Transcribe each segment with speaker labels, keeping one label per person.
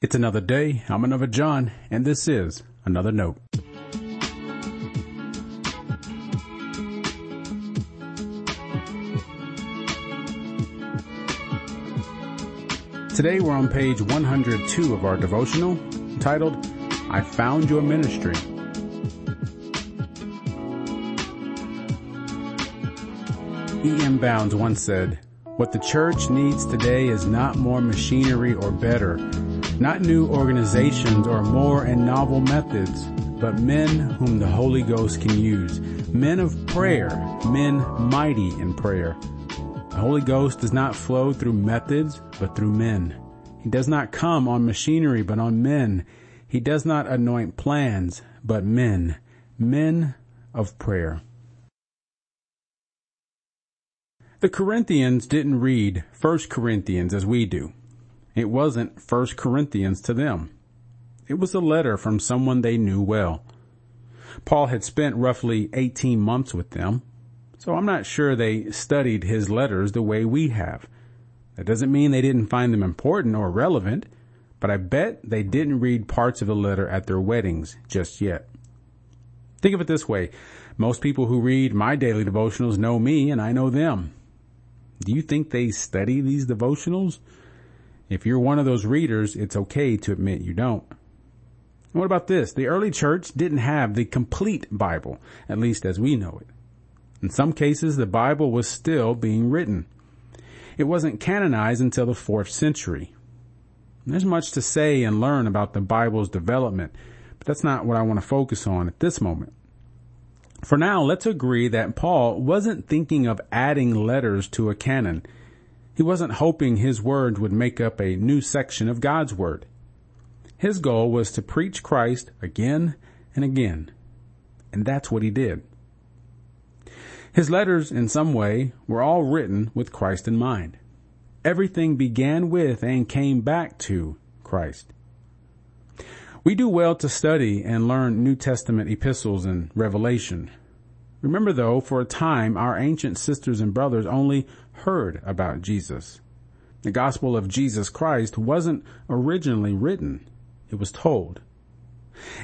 Speaker 1: It's another day. I'm another John, and this is another note. Today we're on page 102 of our devotional titled, I Found Your Ministry. E.M. Bounds once said, what the church needs today is not more machinery or better, not new organizations or more and novel methods, but men whom the Holy Ghost can use, men of prayer, men mighty in prayer. The Holy Ghost does not flow through methods, but through men. He does not come on machinery, but on men. He does not anoint plans, but men, men of prayer. The Corinthians didn't read 1 Corinthians as we do. It wasn't 1 Corinthians to them. It was a letter from someone they knew well. Paul had spent roughly 18 months with them, so I'm not sure they studied his letters the way we have. That doesn't mean they didn't find them important or relevant, but I bet they didn't read parts of the letter at their weddings just yet. Think of it this way. Most people who read my daily devotionals know me and I know them. Do you think they study these devotionals? If you're one of those readers, it's okay to admit you don't. what about this? The early church didn't have the complete Bible, at least as we know it. In some cases, the Bible was still being written. It wasn't canonized until the fourth century. There's much to say and learn about the Bible's development, but that's not what I want to focus on at this moment. For now, let's agree that Paul wasn't thinking of adding letters to a canon. He wasn't hoping his words would make up a new section of God's Word. His goal was to preach Christ again and again. And that's what he did. His letters, in some way, were all written with Christ in mind. Everything began with and came back to Christ. We do well to study and learn New Testament epistles and Revelation. Remember though, for a time, our ancient sisters and brothers only heard about Jesus. The gospel of Jesus Christ wasn't originally written. It was told.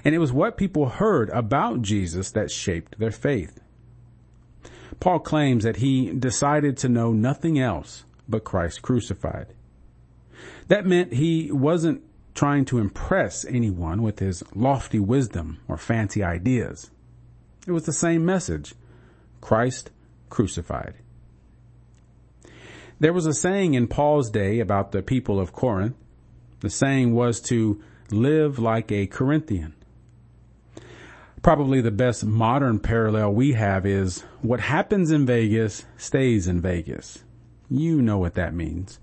Speaker 1: And it was what people heard about Jesus that shaped their faith. Paul claims that he decided to know nothing else but Christ crucified. That meant he wasn't trying to impress anyone with his lofty wisdom or fancy ideas. It was the same message. Christ crucified. There was a saying in Paul's day about the people of Corinth. The saying was to live like a Corinthian. Probably the best modern parallel we have is what happens in Vegas stays in Vegas. You know what that means.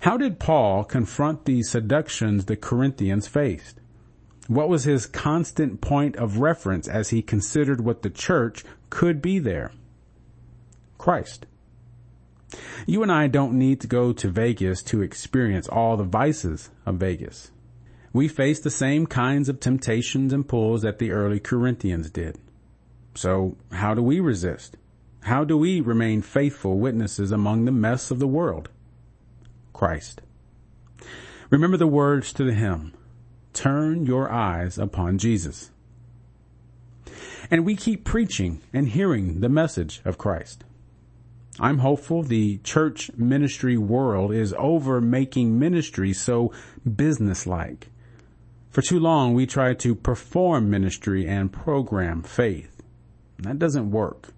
Speaker 1: How did Paul confront the seductions the Corinthians faced? What was his constant point of reference as he considered what the church could be there? Christ. You and I don't need to go to Vegas to experience all the vices of Vegas. We face the same kinds of temptations and pulls that the early Corinthians did. So how do we resist? How do we remain faithful witnesses among the mess of the world? Christ. Remember the words to the hymn, turn your eyes upon Jesus. And we keep preaching and hearing the message of Christ. I'm hopeful the church ministry world is over making ministry so businesslike. For too long we try to perform ministry and program faith. That doesn't work.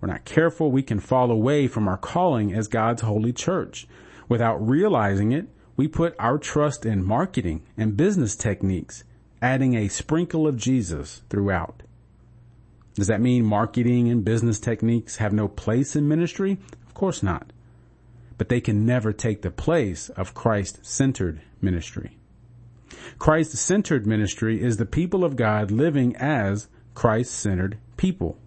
Speaker 1: We're not careful, we can fall away from our calling as God's holy church. Without realizing it, we put our trust in marketing and business techniques, adding a sprinkle of Jesus throughout. Does that mean marketing and business techniques have no place in ministry? Of course not. But they can never take the place of Christ-centered ministry. Christ-centered ministry is the people of God living as Christ-centered people.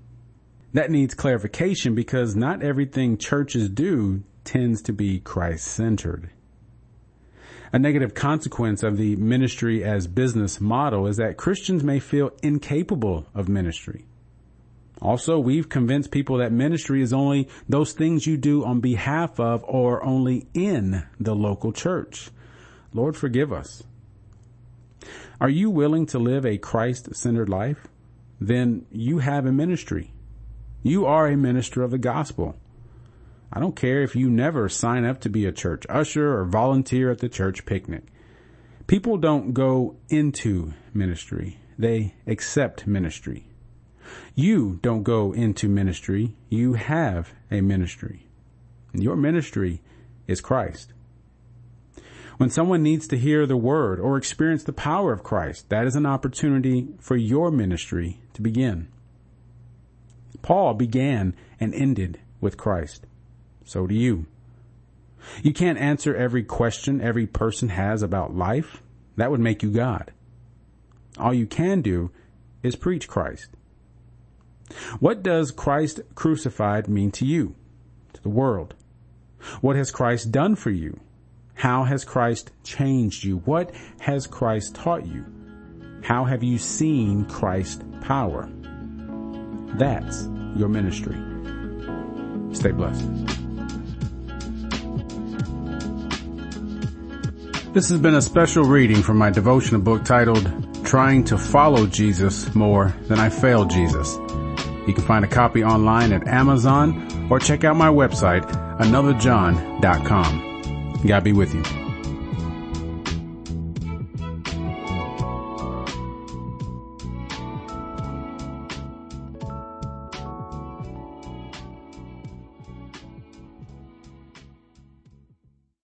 Speaker 1: That needs clarification because not everything churches do tends to be Christ-centered. A negative consequence of the ministry as business model is that Christians may feel incapable of ministry. Also, we've convinced people that ministry is only those things you do on behalf of or only in the local church. Lord, forgive us. Are you willing to live a Christ-centered life? Then you have a ministry. You are a minister of the gospel. I don't care if you never sign up to be a church usher or volunteer at the church picnic. People don't go into ministry. They accept ministry. You don't go into ministry. You have a ministry. Your ministry is Christ. When someone needs to hear the word or experience the power of Christ, that is an opportunity for your ministry to begin. Paul began and ended with Christ. So do you. You can't answer every question every person has about life. That would make you God. All you can do is preach Christ. What does Christ crucified mean to you, to the world? What has Christ done for you? How has Christ changed you? What has Christ taught you? How have you seen Christ's power? That's your ministry. Stay blessed. This has been a special reading from my devotional book titled Trying to Follow Jesus More Than I Fail Jesus. You can find a copy online at Amazon or check out my website, anotherjohn.com. God be with you.